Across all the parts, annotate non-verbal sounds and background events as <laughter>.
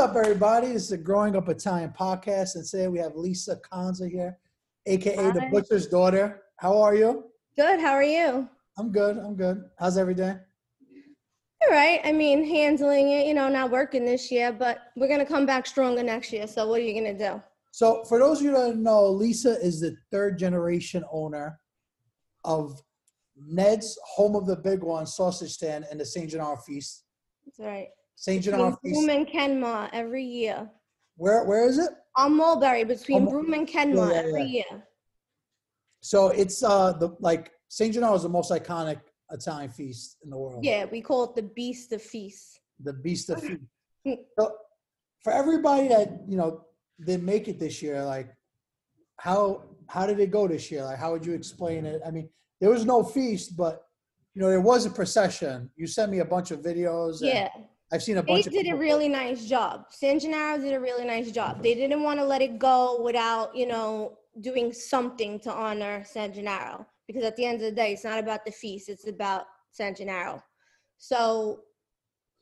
up, everybody? This is a Growing Up Italian podcast, and today we have Lisa Conza here, aka the Butcher's daughter. How are you? Good. How are you? I'm good. I'm good. How's every day? All right. I mean, handling it, you know, not working this year, but we're going to come back stronger next year. So, what are you going to do? So, for those of you that don't know, Lisa is the third generation owner of Ned's Home of the Big One sausage stand and the St. Gennaro Feast. That's right. St. Feast. Broome and Kenmare every year. Where where is it? On Mulberry, between Oh, Broome and Kenmare yeah, yeah. every year. So it's uh the like St. Gennaro is the most iconic Italian feast in the world. Yeah, we call it the Beast of Feast. the beast of feet. <laughs> Mm. so for everybody that you know didn't make it this year, like how how did it go this year? Like how would you explain it? I mean, there was no feast, but you know there was a procession. You sent me a bunch of videos. and Yeah. I've seen a They bunch of did a really nice job. San Gennaro did a really nice job. They didn't want to let it go without, you know, doing something to honor San Gennaro. Because at the end of the day, it's not about the feast, it's about San Gennaro. So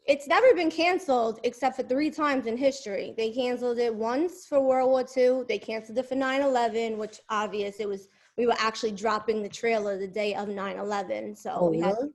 it's never been canceled except for three times in history. They canceled it once for World War II, they canceled it for 9 11, which obvious it was we were actually dropping the trailer the day of 9 11. So Oh, we had really?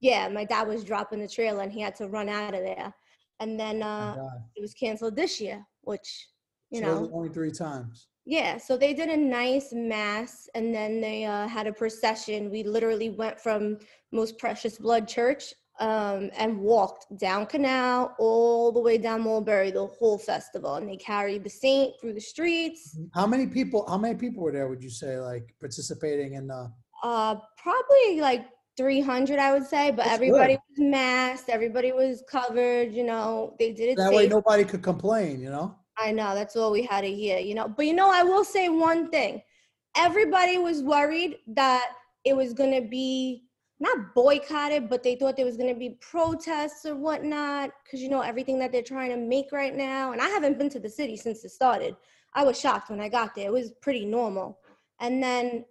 Yeah, my dad was dropping the trailer and he had to run out of there. And then Oh, uh, it was canceled this year, which, you So know, only three times. yeah. So they did a nice mass and then they uh, had a procession. We literally went from Most Precious Blood Church um, and walked down Canal all the way down Mulberry, the whole festival. And they carried the saint through the streets. How many people? How many people were there? Would you say like participating in the? Uh, probably like 300, I would say, but That's everybody good. was masked, everybody was covered, you know, they did it That way, nobody could complain. You know. I know, that's all we had to hear, you know. But you know, I will say one thing. Everybody was worried that it was gonna be not boycotted, but they thought there was gonna be protests or whatnot, because you know everything that they're trying to make right now. And I haven't been to the city since it started. I was shocked when I got there. It was pretty normal. And then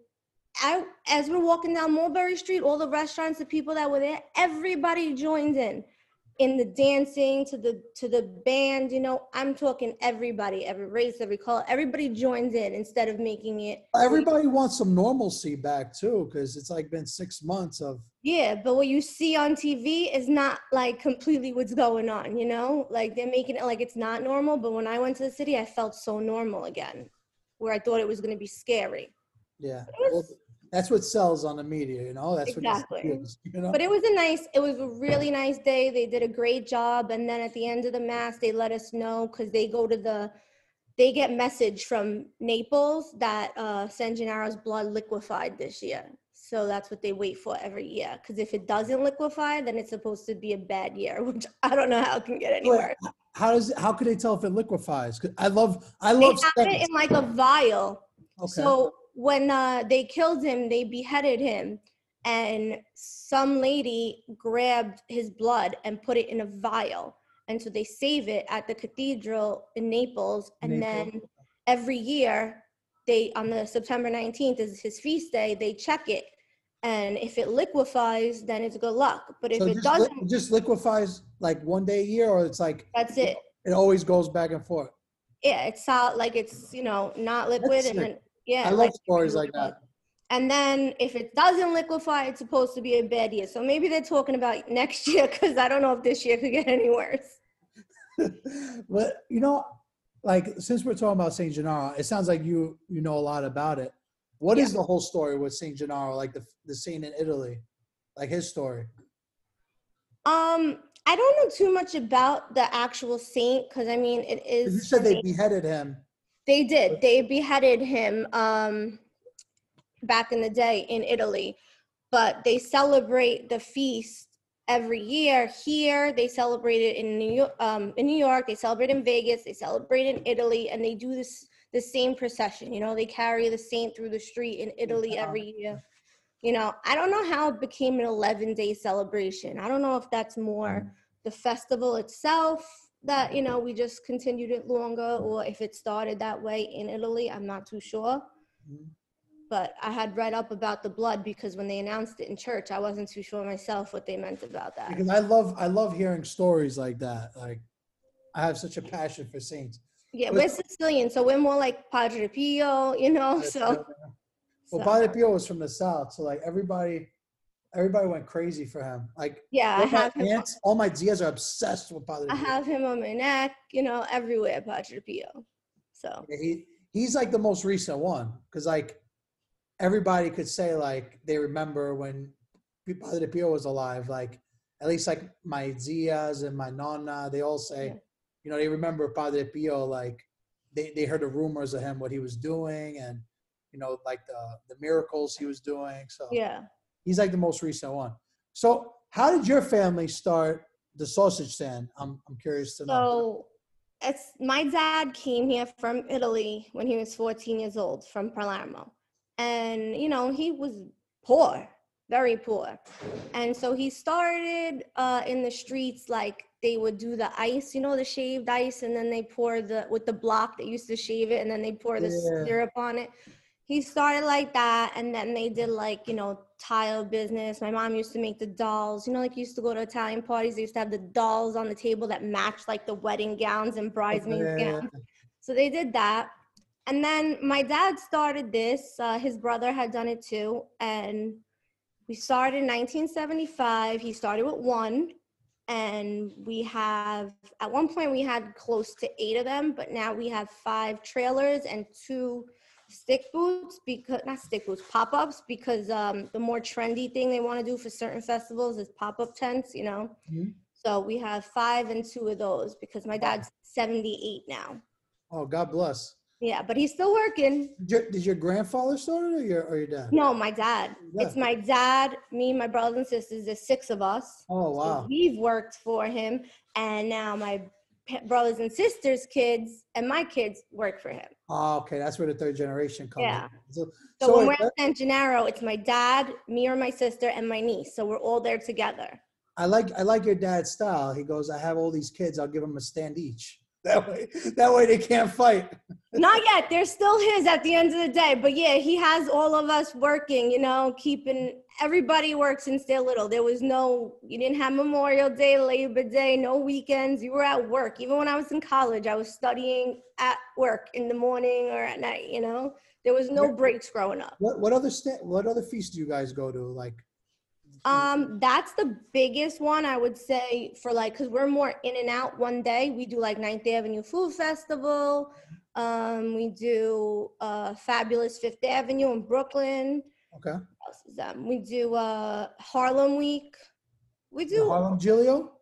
I, as we're walking down Mulberry Street, all the restaurants, the people that were there, everybody joined in. In the dancing to the to the band you know i'm talking everybody every race every color everybody joins in instead of making it Everybody wants some normalcy back too, because it's like been six months of yeah but what you see on tv is not like completely what's going on you know? Like they're making it like it's not normal but when i went to the city i felt so normal again where i thought it was going to be scary. Yeah, It well, that's what sells on the media, you know. That's Exactly. what it's, you know. but it was a nice it was a really nice day they did a great job and then at the end of the mass they let us know because they go to the they get message from naples that uh san gennaro's blood liquefied this year so that's what they wait for every year because if it doesn't liquefy then it's supposed to be a bad year <laughs> which i don't know how it can get any Wait, worse how does how could they tell if it liquefies? I love I they love have steaks. it in like a vial Okay. So when uh, they killed him, they beheaded him, and some lady grabbed his blood and put it in a vial. And so they save it at the cathedral in Naples, and Naples. then every year they on the September 19th is his feast day. They check it, and if it liquefies, then it's good luck. But if so it just, doesn't, it just liquefies like one day a year, or it's like that's it. it always goes back and forth. Yeah, it's solid, like it's you know not liquid, and then yeah, I love like stories like that. And then if it doesn't liquefy, it's supposed to be a bad year. So maybe they're talking about next <laughs> year because I don't know if this year could get any worse. <laughs> but you know, like since we're talking about Saint Gennaro, it sounds like you you know a lot about it. What is Yeah. the whole story with Saint Gennaro, like the the saint in Italy, like his story? Um, I don't know too much about the actual saint because I mean it is. You said they beheaded him. They did. They beheaded him um, back in the day in Italy, but they celebrate the feast every year. Here, they celebrate it in New York. Um, in New York, they celebrate in Vegas. They celebrate in Italy, and they do this the same procession. You know, they carry the saint through the street in Italy Yeah. every year. You know, I don't know how it became an 11 day celebration. I don't know if that's more the festival itself that, you know, we just continued it longer or if it started that way in Italy. I'm not too sure. Mhm. But I had read up about the blood because when they announced it in church, I wasn't too sure myself what they meant about that. Because I love I love hearing stories like that. Like I have such a passion for saints. Yeah, But- we're Sicilian, so we're more like Padre Pio, you know, so. Well, so- Padre Pio was from the south, so like everybody, everybody went crazy for him. Like Yeah, I all my have him. aunts, all my tias are obsessed with Padre I Pio. have him on my neck, you know, everywhere, Padre Pio. So Yeah, He he's like the most recent one because like everybody could say like they remember when Padre Pio was alive. Like at least like my tias and my nonna, they all say, Yeah. you know, they remember Padre Pio. Like they they heard the rumors of him, what he was doing, and you know, like the the miracles he was doing. So yeah, He's like the most recent one. So, how did your family start the sausage stand? I'm I'm curious to know. so it's my dad came here from Italy when he was 14 years old from Palermo, and you know he was poor, very poor, and so he started uh, in the streets like they would do the ice, you know, the shaved ice, and then they pour the with the block that used to shave it, and then they pour the Yeah. syrup on it. He started like that, and then they did like you know tile business. My mom used to make the dolls, you know, like you used to go to Italian parties. They used to have the dolls on the table that matched like the wedding gowns and bridesmaids Yeah. gowns. So they did that. And then my dad started this. Uh, his brother had done it too. And we started in 1975. He started with one. And we have, at one point, we had close to eight of them, but now we have five trailers and two stick boots because not stick boots pop-ups because um the more trendy thing they want to do for certain festivals is pop-up tents you know Mhm. so we have five and two of those because my dad's 78 now Oh, God bless. yeah but he's still working Did your, did your grandfather start it or your or your dad? no my dad Yeah. it's my dad me my brothers and sisters there's six of us Oh, So wow. we've worked for him and now my brothers and sisters kids and my kids work for him Oh, okay. That's where the third generation comes. Yeah. In. So, So, so when we're at San Gennaro, it's my dad, me or my sister, and my niece. So we're all there together. I like I like your dad's style. He goes, I have all these kids. I'll give them a stand each. <laughs> That way, that way they can't fight. <laughs> Not yet. They're still his at the end of the day. But yeah, he has all of us working, you know, keeping everybody works since they're little. There was no, you didn't have Memorial Day, Labor Day, no weekends. You were at work. Even when I was in college, I was studying at work in the morning or at night, you know? There was no breaks growing up. What what other sta- what other feasts do you guys go to? Like, Um, that's the biggest one I would say for like, cause we're more in and out one day. We do like Ninth Avenue Food Festival. Um, we do uh Fabulous Fifth Avenue in Brooklyn. okay, What else is that? We do uh Harlem Week. We the do Harlem Giglio.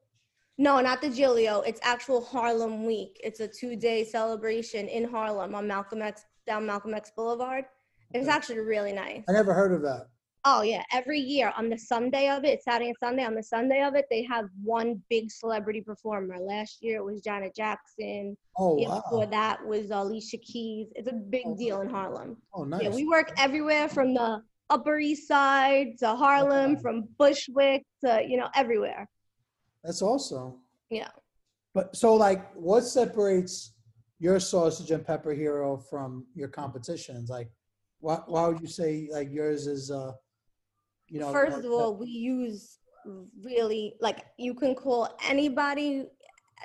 no, not the Giglio. It's actual Harlem Week. It's a two-day celebration in Harlem on Malcolm X down Malcolm X Boulevard. It's Okay. actually really nice. I never heard of that. Oh yeah, every year on the Sunday of it, Saturday and Sunday. On the Sunday of it, they have one big celebrity performer. Last year it was Janet Jackson. Oh The year before that was Alicia Keys. It's a Oh, big deal in Harlem. Oh nice. Yeah, we work everywhere from the Upper East Side to Harlem, Wow. from Bushwick to you know everywhere. That's awesome. Yeah. But so like, what separates your sausage and pepper hero from your competitions? Like, why why would you say like yours is uh, you know? First of all, we use really like you can call anybody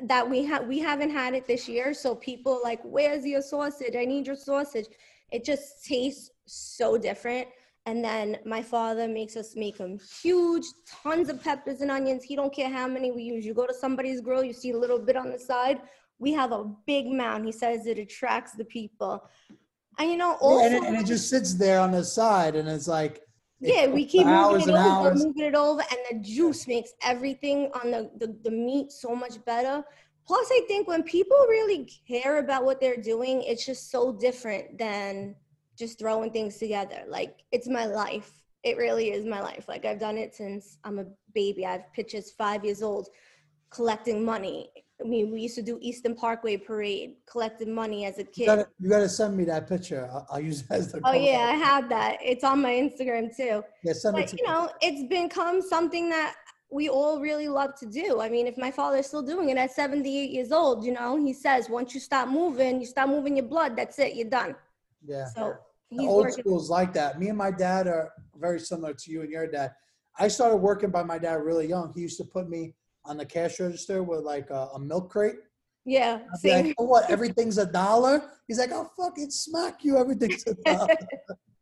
that we have we haven't had it this year. So people like, where's your sausage? I need your sausage. It just tastes so different. And then my father makes us make them huge, tons of peppers and onions. He don't care how many we use. You go to somebody's grill, you see a little bit on the side. We have a big mound. He says it attracts the people. And you know, Yeah, and, it, and it just sits there on the side, and it's like yeah, we <laughs> keep moving it over, hours. moving it over, and the juice makes everything on the, the, the meat so much better. Plus, I think when people really care about what they're doing, it's just so different than just throwing things together. Like, it's my life. It really is my life. Like, I've done it since I'm a baby. I've pitched as five years old. collecting money. I mean, we used to do Eastern Parkway Parade, collecting money as a You kid. gotta, you gotta send me that picture. I'll, I'll use it as the. Oh cover. yeah, I have that. It's on my Instagram too. Yeah, send it But to you me. know, it's become something that we all really love to do. I mean, if my father's still doing it at 78 years old, you know, he says once you stop moving, you stop moving your blood, that's it, you're done. Yeah. So The old working. school's like that. Me and my dad are very similar to you and your dad. I started working by my dad really young. He used to put me on the cash register with like a, a milk crate. Yeah, I'd like, oh, what? Everything's a dollar? He's like, oh, I'll fucking smack you. Everything's a dollar.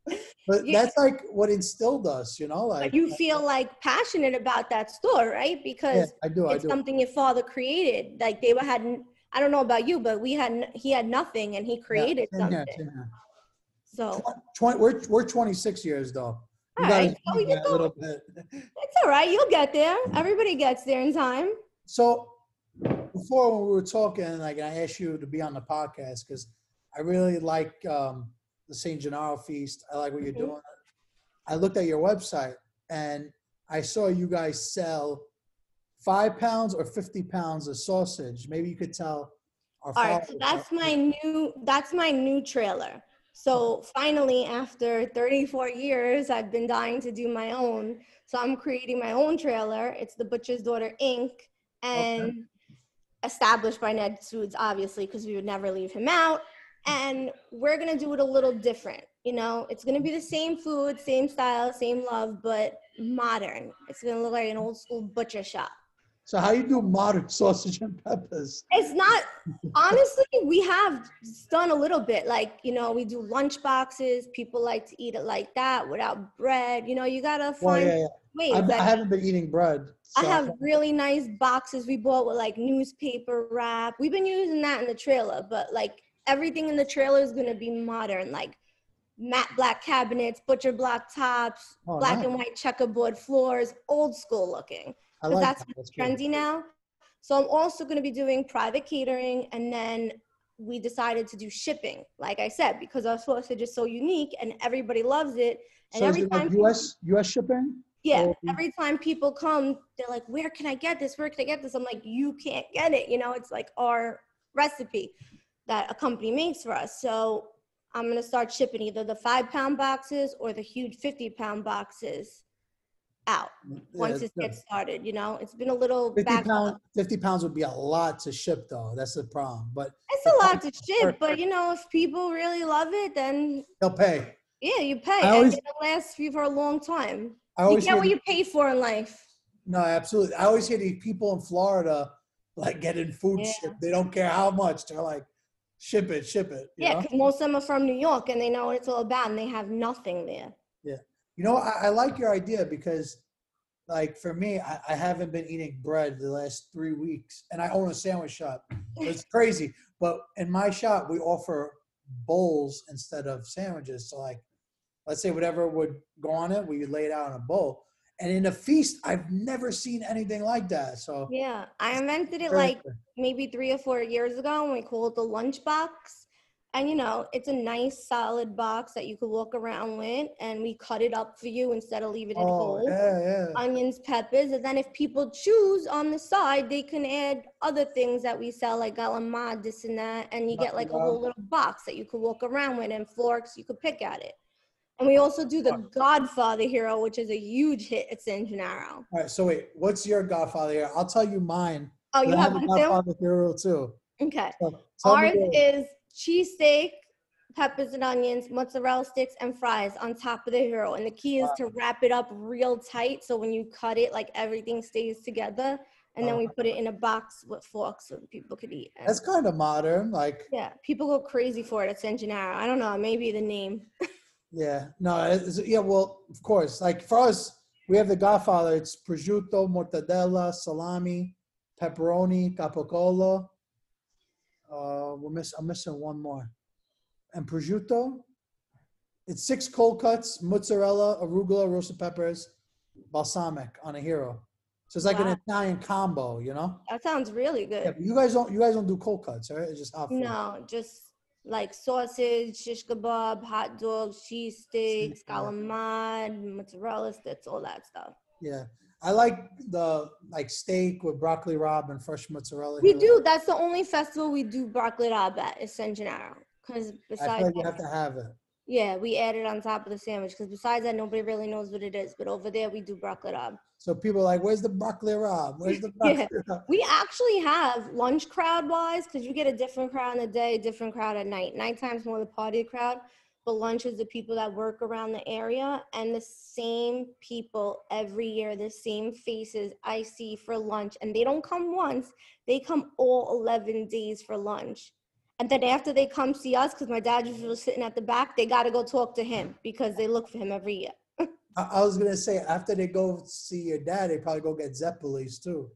<laughs> but Yeah. that's like what instilled us, you know? Like, you feel uh, like passionate about that store, right? yeah, Because I do. I it's do. something your father created. Like they were had, I don't know about you, but we had, he had nothing and he created here, something. here. So Tw- 20, we're, we're 26 years though. All right, speed you that go- little bit. <laughs> it's all right. You'll get there. Everybody gets there in time. So before when we were talking, like I asked you to be on the podcast because I really like um, the Saint Gennaro feast. I like what you're Mhm. doing. I looked at your website and I saw you guys sell five pounds or fifty pounds of sausage. Maybe you could tell our All right, so that's my new that's my new trailer. So finally, after 34 years, I've been dying to do my own. So I'm creating my own trailer. It's the Butcher's Daughter Inc. and established by Ned Foods, obviously, because we would never leave him out. And we're gonna do it a little different. You know, it's gonna be the same food, same style, same love, but modern. It's gonna look like an old school butcher shop. So how you do modern <laughs> sausage and peppers? It's not honestly, we have done a little bit. Like, you know, we do lunch boxes. People like to eat it like that without bread. You know, you gotta Well, find yeah, yeah. ways. I, Like, I haven't been eating bread. I have really nice boxes we bought with like newspaper wrap. We've been using that in the trailer, but like everything in the trailer is gonna be modern, like matte black cabinets, butcher block tops, Oh, black nice. and white checkerboard floors, old school looking I because like that's that. That's trendy now. So I'm also going to be doing private catering, and then we decided to do shipping. Like I said, because our sausage is so unique and everybody loves it. And So every it like time, US US shipping? yeah, or- every time people come, they're like, "Where can I get this? Where can I get this?" I'm like, "You can't get it." You know, it's like our recipe that a company makes for us. So I'm gonna start shipping either the five pound boxes or the huge 50 pound boxes out once it's it gets started. You know, it's been a little 50 backed pounds, up. 50 pounds would be a lot to ship though. That's the problem. But It's a lot to ship, but you know, if people really love it, then they'll pay. yeah, you pay, I and it lasts last you for a long time. I You get what the- you pay for in life. no, absolutely. I always hear the people in Florida like getting food Yeah. shipped. They don't care how much. They're like, ship it, ship it. You Yeah, because most of them are from New York and they know what it's all about, and they have nothing there. You know, I, I like your idea because, like, for me, I, I haven't been eating bread the last three weeks, and I own a sandwich shop. It's crazy, but in my shop, we offer bowls instead of sandwiches. So, like, let's say whatever would go on it, we lay it out in a bowl. And in a feast, I've never seen anything like that. So, Yeah, I invented it like maybe three or four years ago, and we call it the lunch box. And you know, it's a nice solid box that you could walk around with, and we cut it up for you instead of leaving it oh, whole. yeah, yeah. onions, peppers, and then if people choose on the side, they can add other things that we sell, like galamad, this and that, and you get like a whole little box that you could walk around with and forks, you could pick at it. And we also do the Godfather Hero, which is a huge hit at San Gennaro. All right. So, wait, what's your Godfather Hero? I'll tell you mine. Oh, you I have a one too? Godfather hero too. Okay. So, Ours is cheesesteak, peppers and onions, mozzarella sticks, and fries on top of the hero. And the key is to wrap it up real tight so when you cut it, like everything stays together. And then we put it in a box with forks so people could eat. And That's kind of modern. Like, yeah, people go crazy for it at San Gennaro. I don't know, maybe the name. <laughs> yeah, no, it's, yeah, well, of course. Like for us, we have the Godfather. It's prosciutto, mortadella, salami, pepperoni, capicola. Uh, Uh, we're miss, I'm missing one more. And prosciutto. It's six cold cuts, mozzarella, arugula, roasted peppers, balsamic on a hero. So it's like an Italian combo, you know. That sounds really good. but you guys don't. You guys don't do cold cuts, right? It's just hot food. No, just like sausage, shish kebab, hot dogs, cheese steaks, yeah. calamad, mozzarella sticks, all that stuff. Yeah. I like the like steak with broccoli rabe and fresh mozzarella. We do. That's the only festival we do broccoli rabe at is San Gennaro. Because besides, like you have to have it. yeah, we add it on top of the sandwich. Because besides that, nobody really knows what it is. But over there, we do broccoli rabe. So people are like, "Where's the broccoli rabe? Where's the <laughs> Yeah. broccoli rabe?" We actually have lunch crowd wise because you get a different crowd in the day, different crowd at night. Nighttime's more the party crowd, but lunch is the people that work around the area and the same people every year, the same faces I see for lunch. And they don't come once, they come all 11 days for lunch. And then after they come see us, because my dad usually was sitting at the back, they got to go talk to him because they look for him every year. <laughs> I, I was gonna say after they go see your dad, they probably go get Zeppelis too.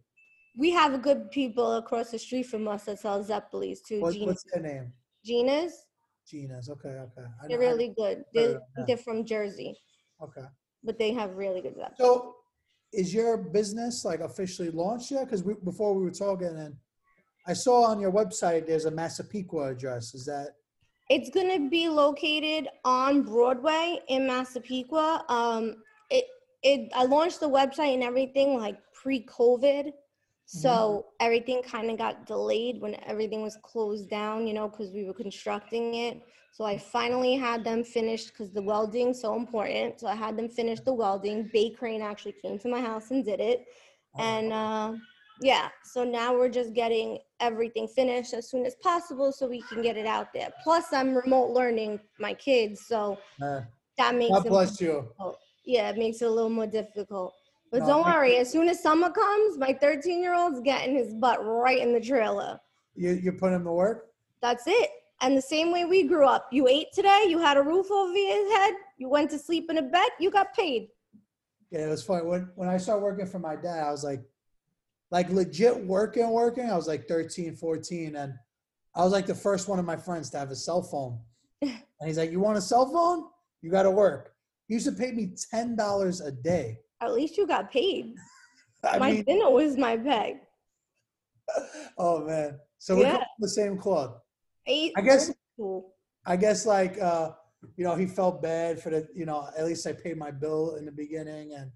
We have good people across the street from us that sell Zeppelis too. What, what's their name? Gina's. Gina's. Okay, okay. I They're know- I- really good. They're, them. they're from Jersey, okay. but they have really good stuff. So, is your business like officially launched yet? Because we, before we were talking, and I saw on your website there's a Massapequa address. Is that It's gonna be located on Broadway in Massapequa. Um, it it I launched the website and everything like pre-COVID, so everything kind of got delayed when everything was closed down. You know, because we were constructing it. So I finally had them finished because the welding so important. So I had them finish the welding. Bay Crane actually came to my house and did it. And uh, yeah, so now we're just getting everything finished as soon as possible so we can get it out there. Plus, I'm remote learning my kids, so uh, that makes God bless you? yeah, it makes it a little more difficult. But No, don't worry, as soon as summer comes, my 13 year old's getting his butt right in the trailer. You you put him to work? That's it. And the same way we grew up, you ate today, you had a roof over your head, you went to sleep in a bed, you got paid. Yeah, it was funny when when I started working for my dad. I was like, like legit working, working. I was like 13, 14, and I was like the first one of my friends to have a cell phone. <laughs> And he's like, "You want a cell phone? You got to work." He used to pay me ten dollars a day. At least you got paid. <laughs> I my mean, dinner was my pay. <laughs> oh man. So we're Yeah. the same club. Eight, I guess- cool. I guess like uh, you know, he felt bad for the, you know, at least I paid my bill in the beginning and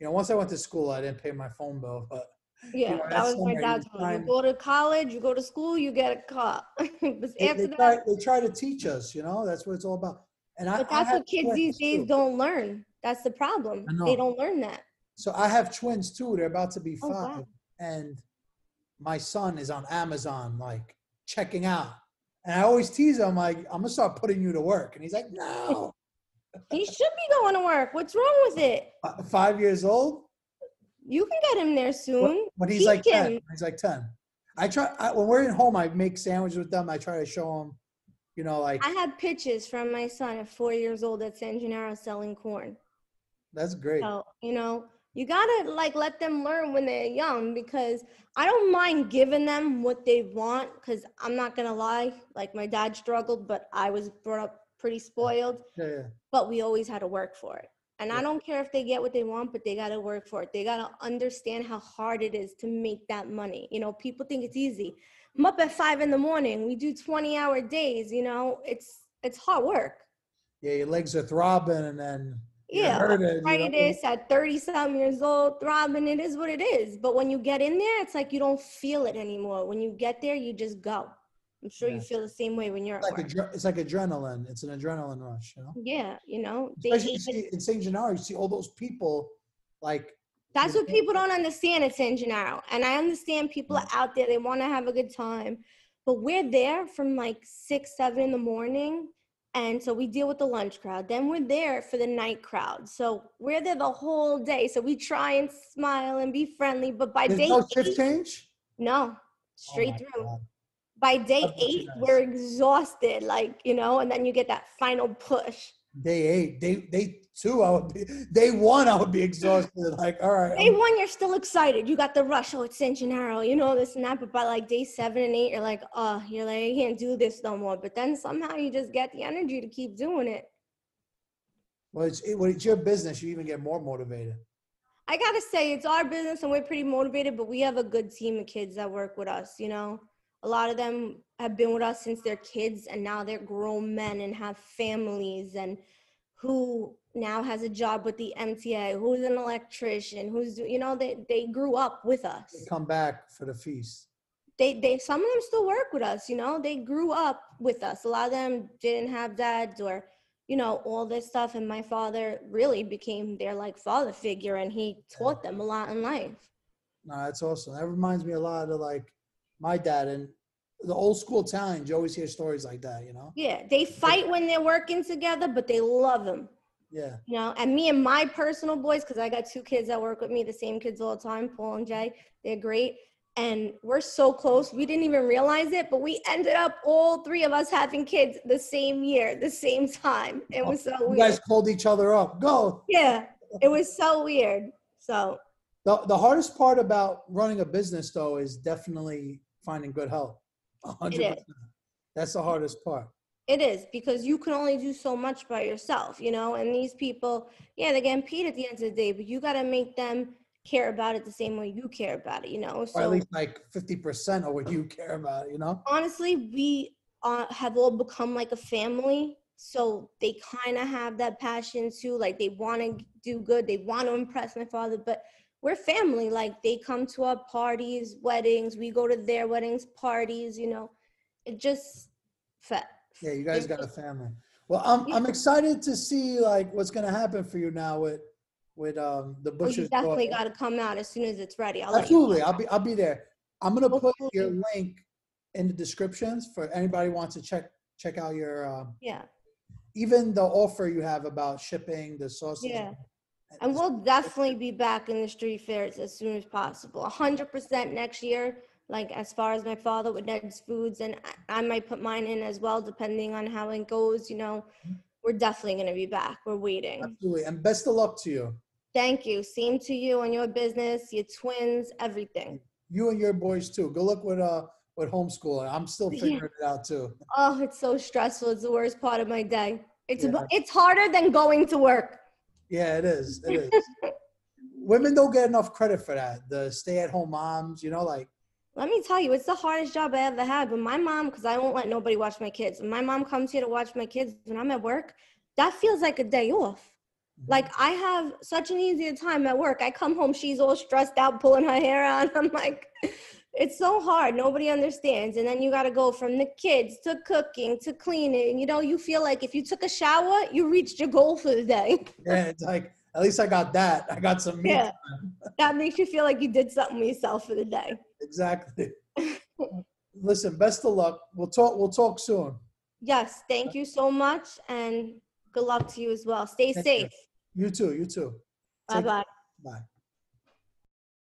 you know, once I went to school I didn't pay my phone bill, but Yeah, know, that was my you dad's rule. You go to college, you go to school, you get a car. <laughs> but they, after they try that, they try to teach us, you know, that's what it's all about. And I, but I that's have what kids these days too. don't learn. That's the problem. They don't learn that. So I have twins too. They're about to be Oh, five, wow. and my son is on Amazon, like checking out. And I always tease him, like, I'm gonna start putting you to work. And he's like, No. <laughs> He should be going to work. What's wrong with it? Five years old, You can get him there soon. when he's like 10. him. when He's like 10. I try, I, when we're at home, I make sandwiches with them. I try to show them, you know, like, I have pictures from my son at four years old at San Gennaro selling corn. That's great. So, you know, you gotta like let them learn when they're young because I don't mind giving them what they want because I'm not gonna lie, like my dad struggled, but I was brought up pretty spoiled, Yeah, yeah. but we always had to work for it. And Yeah. I don't care if they get what they want, but they gotta work for it. They gotta understand how hard it is to make that money. You know, people think it's easy. I'm up at five in the morning. We do 20 hour days, you know, it's it's hard work. Yeah, your legs are throbbing, and then Yeah, hurt it, you know? at 30 some years old, throbbing. It is what it is. But when you get in there, it's like you don't feel it anymore. When you get there, you just go. I'm sure you feel the same way when you're It's at like, work. adre- it's like adrenaline. It's an adrenaline rush, you know? Yeah, you know, they Especially you see, in St. Gennaro, you see all those people, like, that's what people don't understand at San Gennaro. And I understand people are out there, they want to have a good time. But we're there from like six, seven in the morning. And so we deal with the lunch crowd. Then we're there for the night crowd. So we're there the whole day. So we try and smile and be friendly. But by there's day no shift eight- change? No, Oh straight my through. God. By day That's eight, we're exhausted, like, you know, and then you get that final push. Day eight, day day two, I would be day one, I would be exhausted. Like, all right, Day I'm- one, you're still excited. You got the rush. Oh, it's San Gennaro, you know, this and that. But by like day seven and eight, you're like, oh, you're like, I can't do this no more. But then somehow you just get the energy to keep doing it. well, it's it, when it's your business, you even get more motivated. I gotta say, it's our business and we're pretty motivated, but we have a good team of kids that work with us, you know. A lot of them have been with us since they're kids and now they're grown men and have families and who now has a job with the MTA, who's an electrician, who's you know they they grew up with They us. come back for the feast. They they some of them still work with us, you know. They grew up with us. A lot of them didn't have dads or you know all this stuff and my father really became their like father figure and he taught them a lot in life. No, that's awesome. That reminds me a lot of like my dad and the old school Italians. You always hear stories like that, you know? Yeah, they fight when they're working together, but they love them. Yeah. you know and me and my personal boys because i got two kids that work with me the same kids all the time paul and jay they're great and we're so close we didn't even realize it but we ended up all three of us having kids the same year the same time it was so You weird guys called each other up. Go. yeah it was so weird so The, the hardest part about running a business though is definitely finding good help. A hundred is. percent. That's the hardest part. it is because you can only do so much by yourself you know and these people yeah they're getting paid at the end of the day but you got to make them care about it the same way you care about it you know Or at so least like fifty percent of what you care about, you know? honestly, we uh, have all become like a family. So they kind of have that passion too. Like they want to do good. They want to impress my father, but we're family. Like they come to our parties, weddings. We go to their weddings, parties. You know, it just. Yeah, you guys got a family. Well, I'm I'm excited to see like what's gonna happen for you now with with um the Well, you definitely got to come out as soon as it's ready. I'll Absolutely, I'll be I'll be there. I'm gonna put your link in the descriptions for anybody who wants to check check out your um, Yeah, even the offer you have about shipping the sausage. Yeah. And we'll definitely be back in the street fairs as soon as possible. Hundred percent next year. Like as far as my father with Ned's Foods, and I, I might put mine in as well, depending on how it goes. You know, we're definitely gonna be back. We're waiting. Absolutely, and best of luck to you. Thank you. Same to you and your business, your twins, everything. You and your boys too. Good luck with uh with homeschooling. I'm still Yeah. figuring it out too. Oh, it's so stressful. It's the worst part of my day. It's Yeah. it's harder than going to work. Yeah, it is. It is. <laughs> Women don't get enough credit for that. The stay-at-home moms, you know, like Let me tell you, it's the hardest job I ever had. But my mom, because I won't let nobody watch my kids. When my mom comes here to watch my kids when I'm at work, that feels like a day off. Mm-hmm. Like I have such an easier time at work. I come home, she's all stressed out, pulling her hair out. <laughs> I'm like, it's so hard. Nobody understands. And then you got to go from the kids to cooking to cleaning. You know, you feel like if you took a shower, you reached your goal for the day. <laughs> yeah, it's like at least I got that. I got some me Yeah. <laughs> That makes you feel like you did something with yourself for the day. Exactly. <laughs> Listen, best of luck. We'll talk. We'll talk soon. Yes, thank you so much, and good luck to you as well. Stay Thank safe. You too. You too. Bye bye. Bye.